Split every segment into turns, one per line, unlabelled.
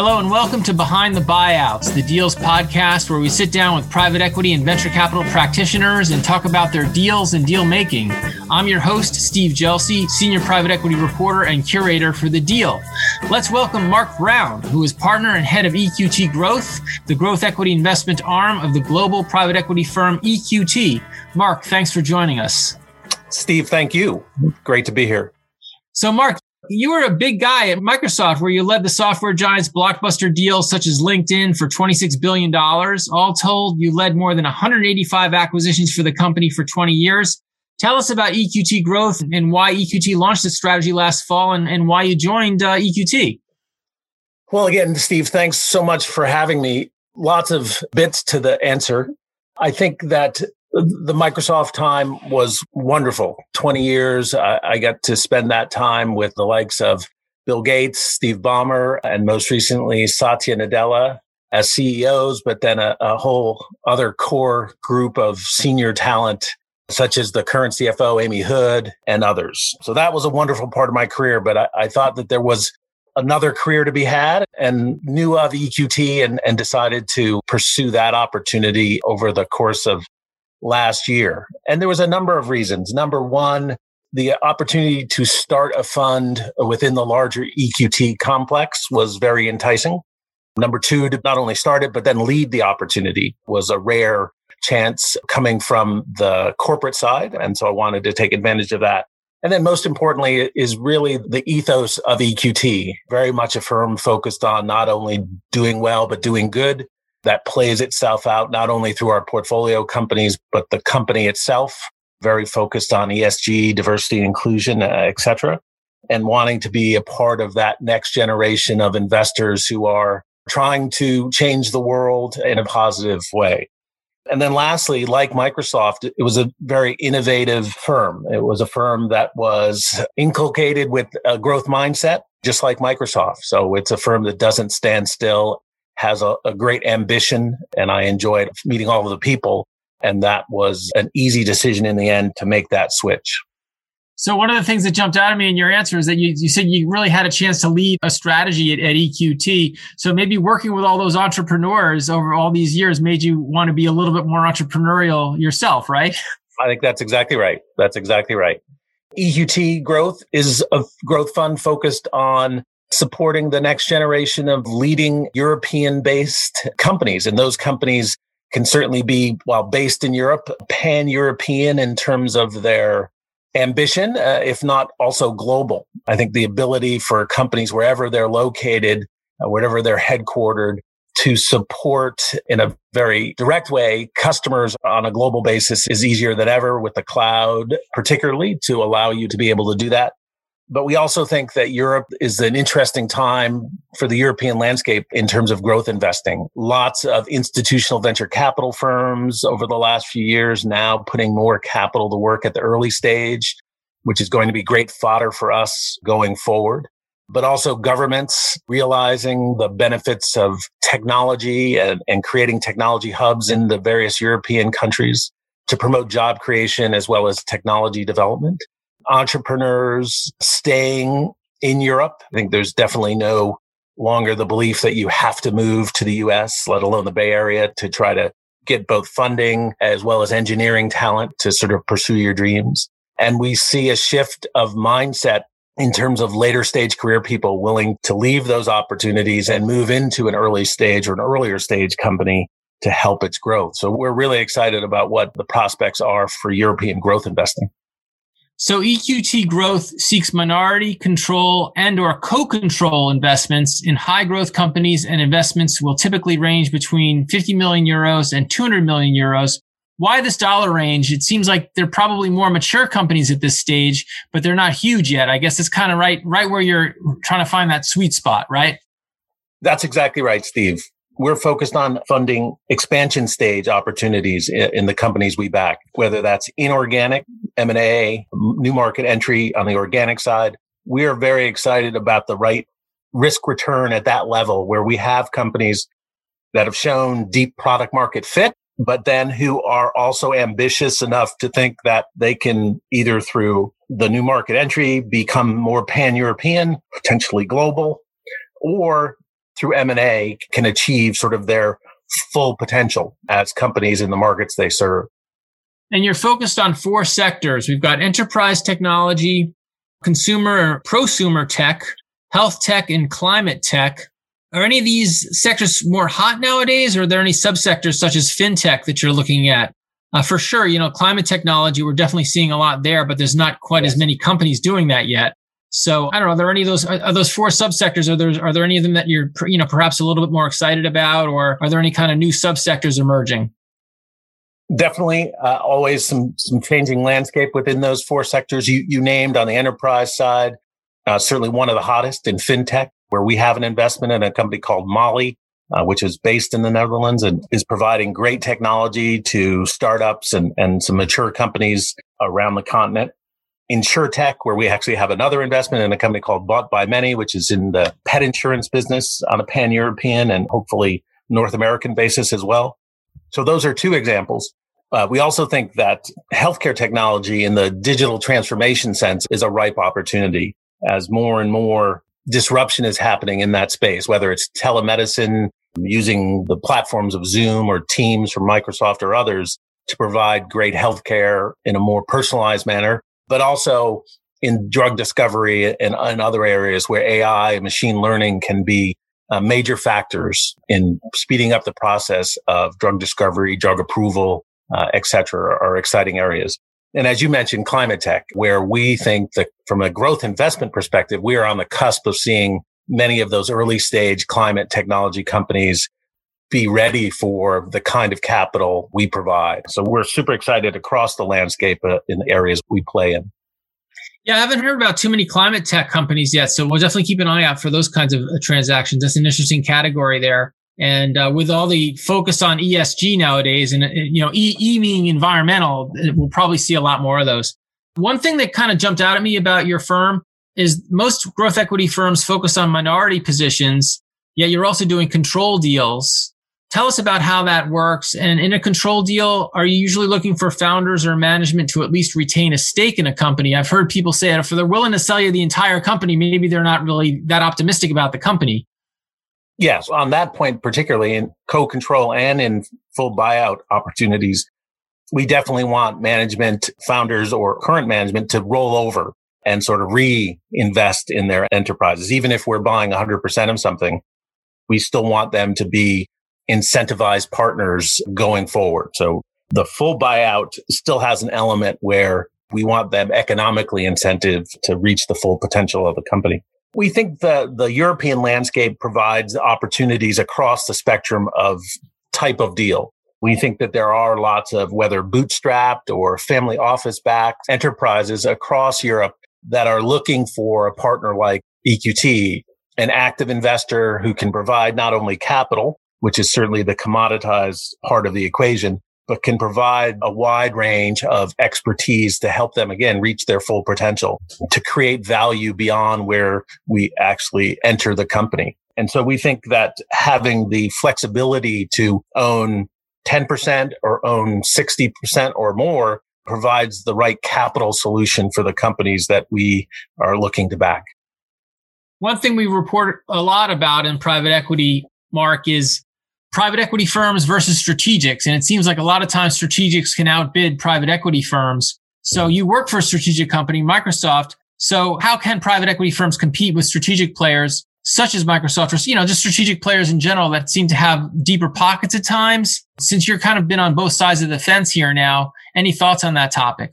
Hello and welcome to Behind the Buyouts, the Deals podcast, where we sit down with private equity and venture capital practitioners and talk about their deals and deal making. I'm your host, Steve Gelsi, senior private equity reporter and curator for The Deal. Let's welcome Marc Brown, who is partner and head of EQT Growth, the growth equity investment arm of the global private equity firm EQT. Marc, thanks for joining us.
Steve, thank you. Great to be here.
So, Marc, you were a big guy at Microsoft where you led the software giants blockbuster deals such as LinkedIn for $26 billion. All told, you led more than 185 acquisitions for the company for 20 years. Tell us about EQT growth and why EQT launched this strategy last fall and, and why you joined uh, EQT.
Well, again, Steve, thanks so much for having me. Lots of bits to the answer. I think that the Microsoft time was wonderful. 20 years. I, I, got to spend that time with the likes of Bill Gates, Steve Ballmer, and most recently Satya Nadella as CEOs, but then a, a whole other core group of senior talent, such as the current CFO, Amy Hood, and others. So that was a wonderful part of my career, but I, I thought that there was another career to be had and knew of EQT and, and decided to pursue that opportunity over the course of last year. And there was a number of reasons. Number one, the opportunity to start a fund within the larger EQT complex was very enticing. Number two, to not only start it, but then lead the opportunity was a rare chance coming from the corporate side. And so I wanted to take advantage of that. And then most importantly is really the ethos of EQT, very much a firm focused on not only doing well, but doing good that plays itself out not only through our portfolio companies, but the company itself, very focused on ESG, diversity, inclusion, uh, et cetera, and wanting to be a part of that next generation of investors who are trying to change the world in a positive way. And then lastly, like Microsoft, it was a very innovative firm. It was a firm that was inculcated with a growth mindset, just like Microsoft. So it's a firm that doesn't stand still has a, a great ambition and I enjoyed meeting all of the people. And that was an easy decision in the end to make that switch.
So one of the things that jumped out at me in your answer is that you, you said you really had a chance to lead a strategy at, at, EQT. So maybe working with all those entrepreneurs over all these years made you want to be a little bit more entrepreneurial yourself, right?
I think that's exactly right. That's exactly right. EQT Growth is a growth fund focused on supporting the next generation of leading European based companies. And those companies can certainly be, while based in Europe, pan European in terms of their ambition, uh, if not also global. I think the ability for companies, wherever they're located, uh, wherever they're headquartered, to support in a very direct way customers on a global basis is easier than ever with the cloud, particularly to allow you to be able to do that. But we also think that Europe is an interesting time for the European landscape in terms of growth investing. Lots of institutional venture capital firms over the last few years now putting more capital to work at the early stage, which is going to be great fodder for us going forward. But also governments realizing the benefits of technology and, and creating technology hubs in the various European countries to promote job creation as well as technology development entrepreneurs staying in Europe. I think there's definitely no longer the belief that you have to move to the US, let alone the Bay Area to try to get both funding as well as engineering talent to sort of pursue your dreams. And we see a shift of mindset in terms of later stage career people willing to leave those opportunities and move into an early stage or an earlier stage company to help its growth. So we're really excited about what the prospects are for European growth investing.
So EQT Growth seeks minority control and or co-control investments in high growth companies and investments will typically range between 50 million euros and 200 million euros. Why this dollar range? It seems like they're probably more mature companies at this stage, but they're not huge yet. I guess it's kind of right, right where you're trying to find that sweet spot, right?
That's exactly right, Steve we're focused on funding expansion stage opportunities in, the companies we back, whether that's inorganic M&A, new market entry on the organic side. We are very excited about the right risk return at that level where we have companies that have shown deep product market fit, but then who are also ambitious enough to think that they can either through the new market entry become more pan-European, potentially global, or through M&A can achieve sort of their full potential as companies in the markets they serve.
And you're focused on four sectors. We've got enterprise technology, consumer or prosumer tech, health tech, and climate tech. Are any of these sectors more hot nowadays, or are there any subsectors such as fintech that you're looking at? Uh, for sure, you know, climate technology, we're definitely seeing a lot there, but there's not quite yes. as many companies doing that yet. So I don't know. Are there any of those? Are, those four subsectors? Are there are there any of them that you're you know perhaps a little bit more excited about, or are there any kind of new subsectors emerging?
Definitely, uh, always some some changing landscape within those four sectors you you named on the enterprise side. Uh, certainly, one of the hottest in fintech, where we have an investment in a company called Mollie, uh, which is based in the Netherlands and is providing great technology to startups and and some mature companies around the continent. InsurTech, where we actually have another investment in a company called Bought by Many, which is in the pet insurance business on a pan European and hopefully North American basis as well. So those are two examples. Uh, we also think that healthcare technology in the digital transformation sense is a ripe opportunity as more and more disruption is happening in that space, whether it's telemedicine, using the platforms of Zoom or Teams from Microsoft or others to provide great healthcare in a more personalized manner but also in drug discovery and, and other areas where AI and machine learning can be uh, major factors in speeding up the process of drug discovery, drug approval, uh, et cetera, are exciting areas. And as you mentioned, climate tech, where we think that from a growth investment perspective, we are on the cusp of seeing many of those early stage climate technology companies be ready for the kind of capital we provide. So we're super excited across the landscape uh, in the areas we play in.
Yeah, I haven't heard about too many climate tech companies yet. So we'll definitely keep an eye out for those kinds of uh, transactions. That's an interesting category there. And uh, with all the focus on ESG nowadays, and uh, you know, E, e meaning environmental, we'll probably see a lot more of those. One thing that kind of jumped out at me about your firm is most growth equity firms focus on minority positions, yet you're also doing control deals. Tell us about how that works. And in a control deal, are you usually looking for founders or management to at least retain a stake in a company? I've heard people say that if they're willing to sell you the entire company, maybe they're not really that optimistic about the company.
Yes, on that point, particularly in co-control and in full buyout opportunities, we definitely want management, founders or current management to roll over and sort of reinvest in their enterprises. Even if we're buying 100% of something, we still want them to be incentivize partners going forward. So the full buyout still has an element where we want them economically incentive to reach the full potential of the company. We think that the European landscape provides opportunities across the spectrum of type of deal. We think that there are lots of whether bootstrapped or family office backed enterprises across Europe that are looking for a partner like EQT, an active investor who can provide not only capital, which is certainly the commoditized part of the equation, but can provide a wide range of expertise to help them again reach their full potential to create value beyond where we actually enter the company. And so we think that having the flexibility to own 10% or own 60% or more provides the right capital solution for the companies that we are looking to back.
One thing we report a lot about in private equity, Marc, is private equity firms versus strategics. And it seems like a lot of times strategics can outbid private equity firms. So you work for a strategic company, Microsoft. So how can private equity firms compete with strategic players such as Microsoft or, you know, just strategic players in general that seem to have deeper pockets at times? Since you're kind of been on both sides of the fence here now, any thoughts on that topic?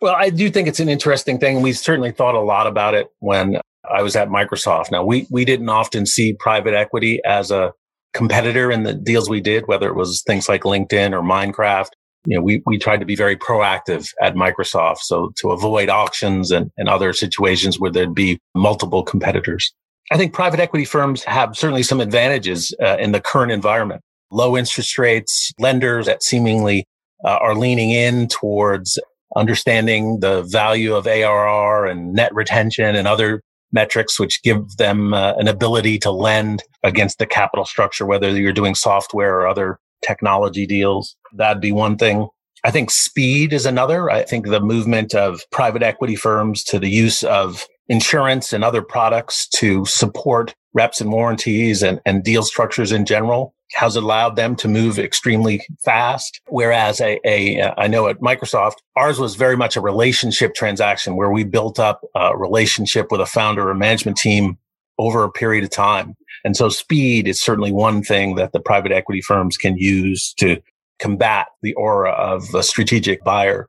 Well, I do think it's an interesting thing. And we certainly thought a lot about it when I was at Microsoft. Now, we, we didn't often see private equity as a competitor in the deals we did, whether it was things like LinkedIn or Minecraft. You know, we, we tried to be very proactive at Microsoft. So to avoid auctions and, and other situations where there'd be multiple competitors. I think private equity firms have certainly some advantages uh, in the current environment. Low interest rates, lenders that seemingly uh, are leaning in towards understanding the value of ARR and net retention and other metrics, which give them uh, an ability to lend against the capital structure, whether you're doing software or other technology deals. That'd be one thing. I think speed is another. I think the movement of private equity firms to the use of insurance and other products to support reps and warranties and, and deal structures in general has allowed them to move extremely fast. Whereas a, a, uh, I know at Microsoft, ours was very much a relationship transaction where we built up a relationship with a founder or management team over a period of time. And so speed is certainly one thing that the private equity firms can use to combat the aura of a strategic buyer.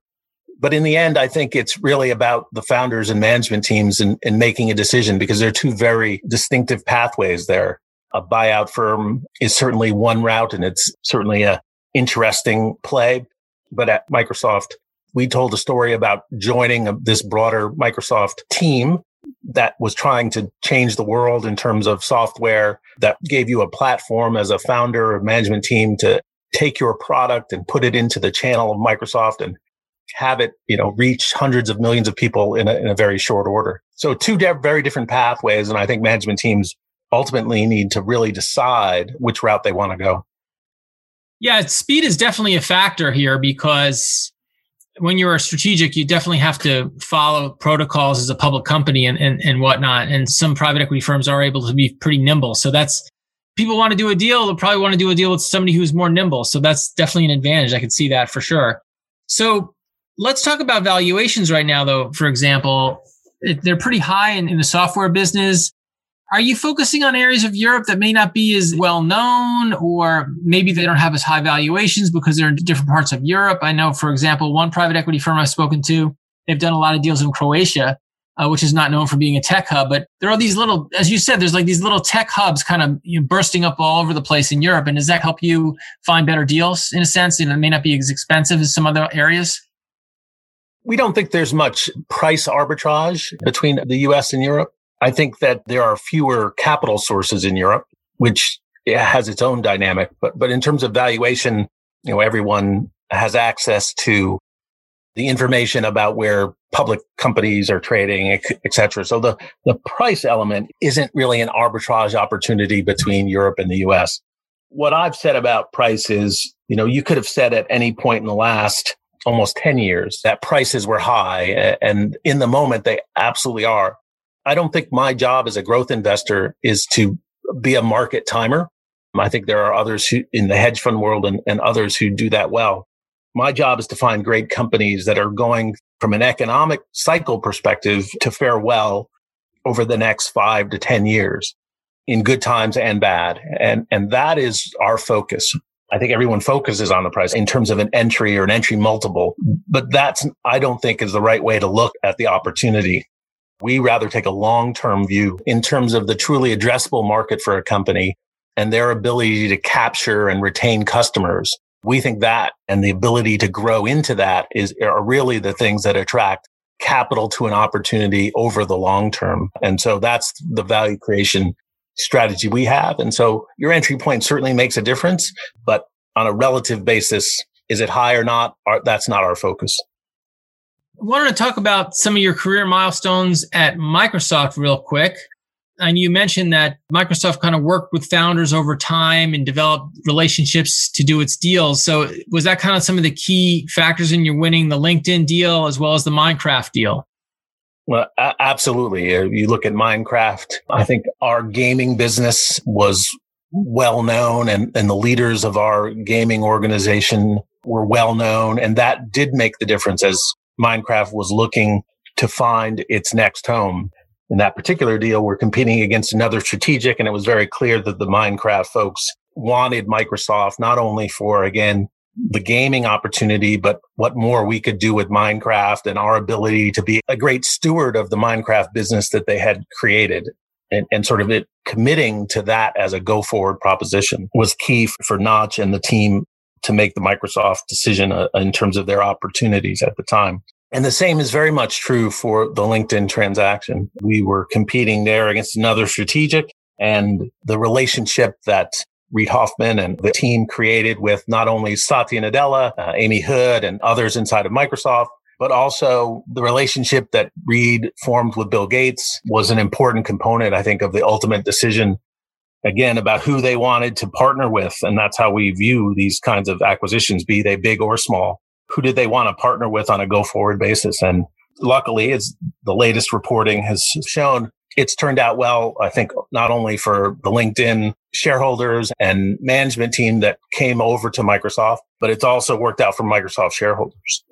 But in the end, I think it's really about the founders and management teams and, making a decision because there are two very distinctive pathways there. A buyout firm is certainly one route and it's certainly a interesting play. But at Microsoft, we told a story about joining this broader Microsoft team that was trying to change the world in terms of software that gave you a platform as a founder or management team to take your product and put it into the channel of Microsoft and have it, you know, reach hundreds of millions of people in a, in a very short order. So two de- very different pathways. And I think management teams ultimately need to really decide which route they want to go.
Yeah, speed is definitely a factor here because when you're strategic, you definitely have to follow protocols as a public company and, and, and whatnot. And some private equity firms are able to be pretty nimble. So that's people want to do a deal. They'll probably want to do a deal with somebody who's more nimble. So that's definitely an advantage. I can see that for sure. So let's talk about valuations right now, though. For example, they're pretty high in, in the software business. Are you focusing on areas of Europe that may not be as well known, or maybe they don't have as high valuations because they're in different parts of Europe? I know, for example, one private equity firm I've spoken to, they've done a lot of deals in Croatia, uh, which is not known for being a tech hub, but there are these little, as you said, there's like these little tech hubs kind of you know, bursting up all over the place in Europe. And does that help you find better deals in a sense? And it may not be as expensive as some other areas.
We don't think there's much price arbitrage between the US and Europe. I think that there are fewer capital sources in Europe, which has its own dynamic. But, but in terms of valuation, you know, everyone has access to the information about where public companies are trading, et cetera. So the, the price element isn't really an arbitrage opportunity between Europe and the US. What I've said about price is, you know, you could have said at any point in the last almost 10 years that prices were high. And in the moment, they absolutely are. I don't think my job as a growth investor is to be a market timer. I think there are others who in the hedge fund world and, and others who do that well. My job is to find great companies that are going from an economic cycle perspective to fare well over the next five to 10 years in good times and bad. And, and that is our focus. I think everyone focuses on the price in terms of an entry or an entry multiple, but that's, I don't think is the right way to look at the opportunity. We rather take a long term view in terms of the truly addressable market for a company and their ability to capture and retain customers. We think that and the ability to grow into that is are really the things that attract capital to an opportunity over the long term. And so that's the value creation strategy we have. And so your entry point certainly makes a difference, but on a relative basis, is it high or not? That's not our focus.
Wanted to talk about some of your career milestones at Microsoft real quick. And you mentioned that Microsoft kind of worked with founders over time and developed relationships to do its deals. So was that kind of some of the key factors in your winning the LinkedIn deal as well as the Minecraft deal?
Well, absolutely. Uh, you look at Minecraft, I think our gaming business was well known and, and the leaders of our gaming organization were well known. And that did make the difference as Minecraft was looking to find its next home. In that particular deal, we're competing against another strategic, and it was very clear that the Minecraft folks wanted Microsoft not only for, again, the gaming opportunity, but what more we could do with Minecraft and our ability to be a great steward of the Minecraft business that they had created. And, and sort of it committing to that as a go forward proposition was key for Notch and the team to make the Microsoft decision uh, in terms of their opportunities at the time. And the same is very much true for the LinkedIn transaction. We were competing there against another strategic and the relationship that Reid Hoffman and the team created with not only Satya Nadella, uh, Amy Hood, and others inside of Microsoft, but also the relationship that Reid formed with Bill Gates was an important component, I think, of the ultimate decision again about who they wanted to partner with. And that's how we view these kinds of acquisitions, be they big or small. Who did they want to partner with on a go forward basis? And luckily, as the latest reporting has shown, it's turned out well, I think, not only for the LinkedIn shareholders and management team that came over to Microsoft, but it's also worked out for Microsoft shareholders.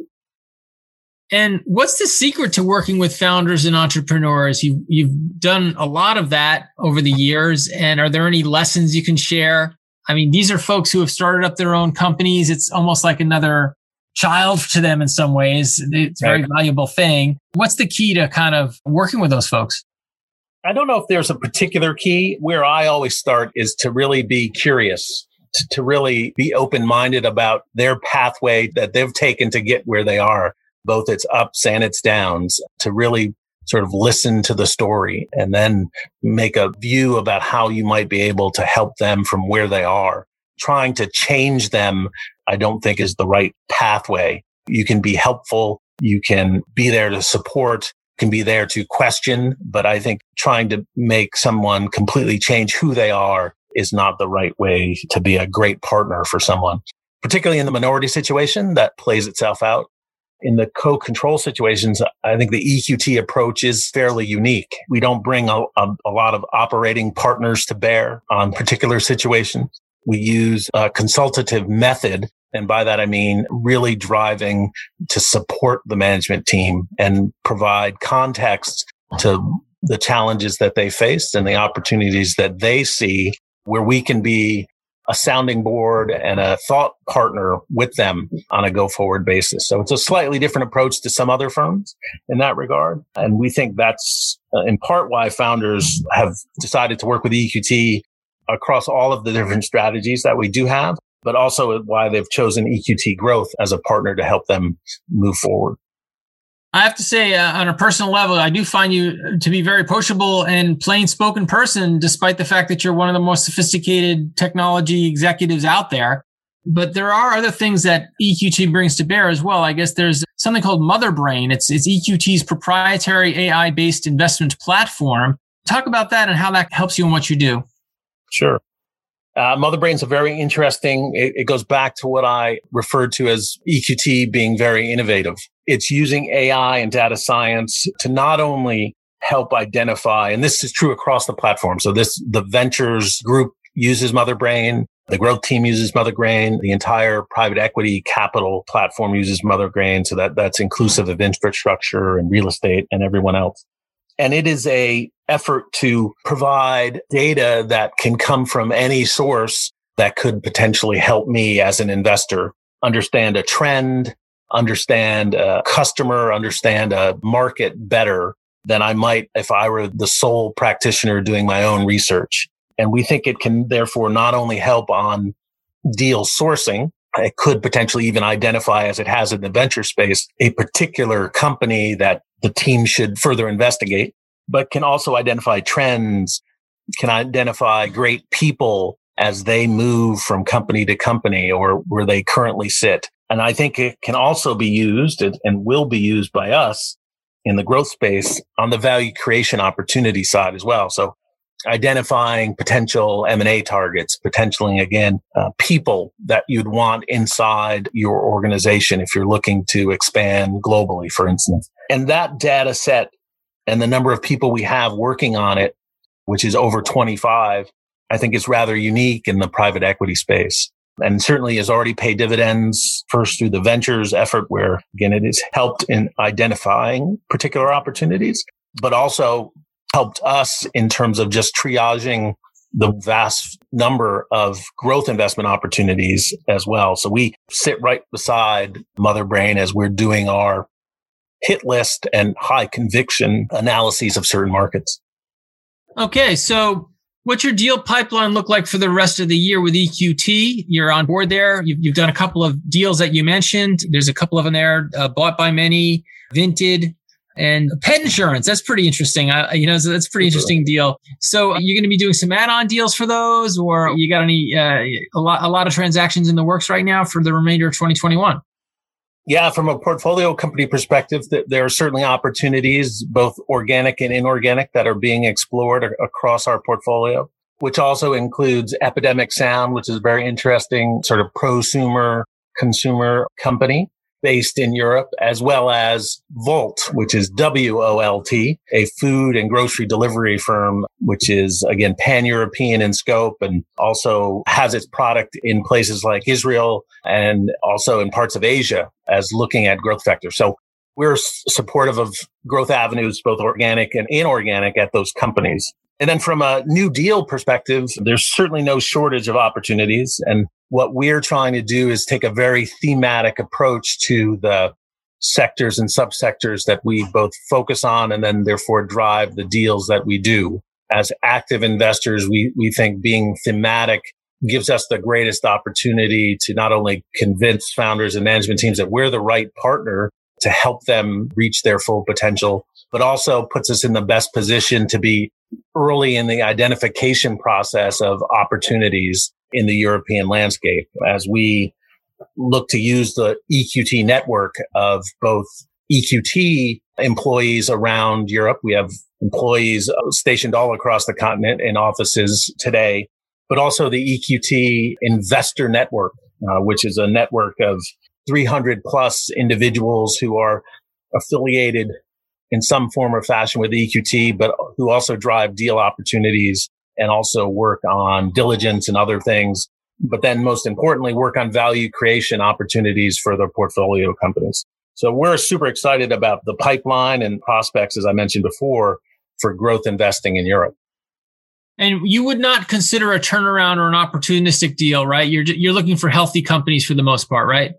And what's the secret to working with founders and entrepreneurs? You, you've done a lot of that over the years. And are there any lessons you can share? I mean, these are folks who have started up their own companies. It's almost like another child to them in some ways. It's a very right. valuable thing. What's the key to kind of working with those folks?
I don't know if there's a particular key. Where I always start is to really be curious, to, to really be open minded about their pathway that they've taken to get where they are, both its ups and its downs, to really sort of listen to the story and then make a view about how you might be able to help them from where they are. Trying to change them, I don't think is the right pathway. You can be helpful. You can be there to support can be there to question, but I think trying to make someone completely change who they are is not the right way to be a great partner for someone, particularly in the minority situation that plays itself out. In the co-control situations, I think the EQT approach is fairly unique. We don't bring a, a, a lot of operating partners to bear on particular situations. We use a consultative method and by that, I mean really driving to support the management team and provide context to the challenges that they face and the opportunities that they see where we can be a sounding board and a thought partner with them on a go forward basis. So it's a slightly different approach to some other firms in that regard. And we think that's uh, in part why founders have decided to work with EQT across all of the different strategies that we do have but also why they've chosen EQT Growth as a partner to help them move forward.
I have to say, uh, on a personal level, I do find you to be very approachable and plain spoken person, despite the fact that you're one of the most sophisticated technology executives out there. But there are other things that EQT brings to bear as well. I guess there's something called Motherbrain. It's, it's EQT's proprietary AI based investment platform. Talk about that and how that helps you in what you do.
Sure. Uh, Motherbrain's a very interesting. It, it, goes back to what I referred to as EQT being very innovative. It's using AI and data science to not only help identify, and this is true across the platform. So this, the ventures group uses Motherbrain. The growth team uses Motherbrain. The entire private equity capital platform uses Motherbrain. So that, that's inclusive of infrastructure and real estate and everyone else. And it is a effort to provide data that can come from any source that could potentially help me as an investor understand a trend, understand a customer, understand a market better than I might if I were the sole practitioner doing my own research. And we think it can therefore not only help on deal sourcing, it could potentially even identify as it has in the venture space, a particular company that the team should further investigate but can also identify trends, can identify great people as they move from company to company or where they currently sit. And I think it can also be used and, will be used by us in the growth space on the value creation opportunity side as well. So identifying potential M&A targets, potentially again, uh, people that you'd want inside your organization if you're looking to expand globally, for instance. And that data set and the number of people we have working on it, which is over 25, I think is rather unique in the private equity space and certainly has already paid dividends first through the ventures effort where again it has helped in identifying particular opportunities but also helped us in terms of just triaging the vast number of growth investment opportunities as well so we sit right beside Motherbrain as we're doing our hit list and high conviction analyses of certain markets.
Okay. So what's your deal pipeline look like for the rest of the year with EQT? You're on board there. You've, you've done a couple of deals that you mentioned. There's a couple of them there, uh, bought by many, Vinted, and pet insurance. That's pretty interesting. I, you know, so that's a pretty interesting deal. So you're going to be doing some add-on deals for those, or you got any uh, a lot a lot of transactions in the works right now for the remainder of 2021?
Yeah, from a portfolio company perspective, there are certainly opportunities, both organic and inorganic, that are being explored across our portfolio, which also includes Epidemic Sound, which is a very interesting sort of prosumer consumer company. Based in Europe, as well as Wolt, which is W O L T, a food and grocery delivery firm, which is again pan European in scope and also has its product in places like Israel and also in parts of Asia as looking at growth vectors. So we're supportive of growth avenues, both organic and inorganic at those companies. And then from a new deal perspective, there's certainly no shortage of opportunities. And what we're trying to do is take a very thematic approach to the sectors and subsectors that we both focus on and then therefore drive the deals that we do. As active investors, we, we think being thematic gives us the greatest opportunity to not only convince founders and management teams that we're the right partner to help them reach their full potential, but also puts us in the best position to be early in the identification process of opportunities in the European landscape as we look to use the EQT network of both EQT employees around Europe. We have employees stationed all across the continent in offices today, but also the EQT investor network, uh, which is a network of 300 plus individuals who are affiliated in some form or fashion with EQT, but who also drive deal opportunities and also work on diligence and other things. But then most importantly, work on value creation opportunities for their portfolio companies. So we're super excited about the pipeline and prospects, as I mentioned before, for growth investing in Europe.
And you would not consider a turnaround or an opportunistic deal, right? You're you're looking for healthy companies for the most part, right?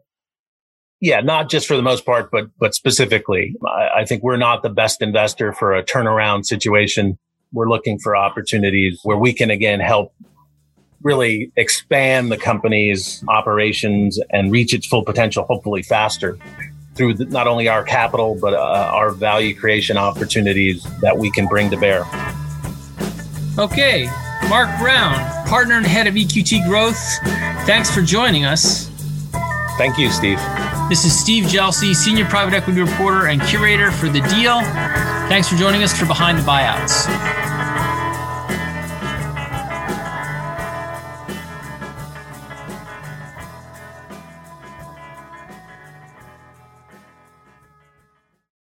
Yeah, not just for the most part, but but specifically, I, I think we're not the best investor for a turnaround situation. We're looking for opportunities where we can again help really expand the company's operations and reach its full potential, hopefully faster through the, not only our capital but uh, our value creation opportunities that we can bring to bear.
Okay, Marc Brown, partner and head of EQT Growth. Thanks for joining us.
Thank you, Steve.
This is Steve Gelsi, Senior Private Equity Reporter and Curator for The Deal. Thanks for joining us for Behind the Buyouts.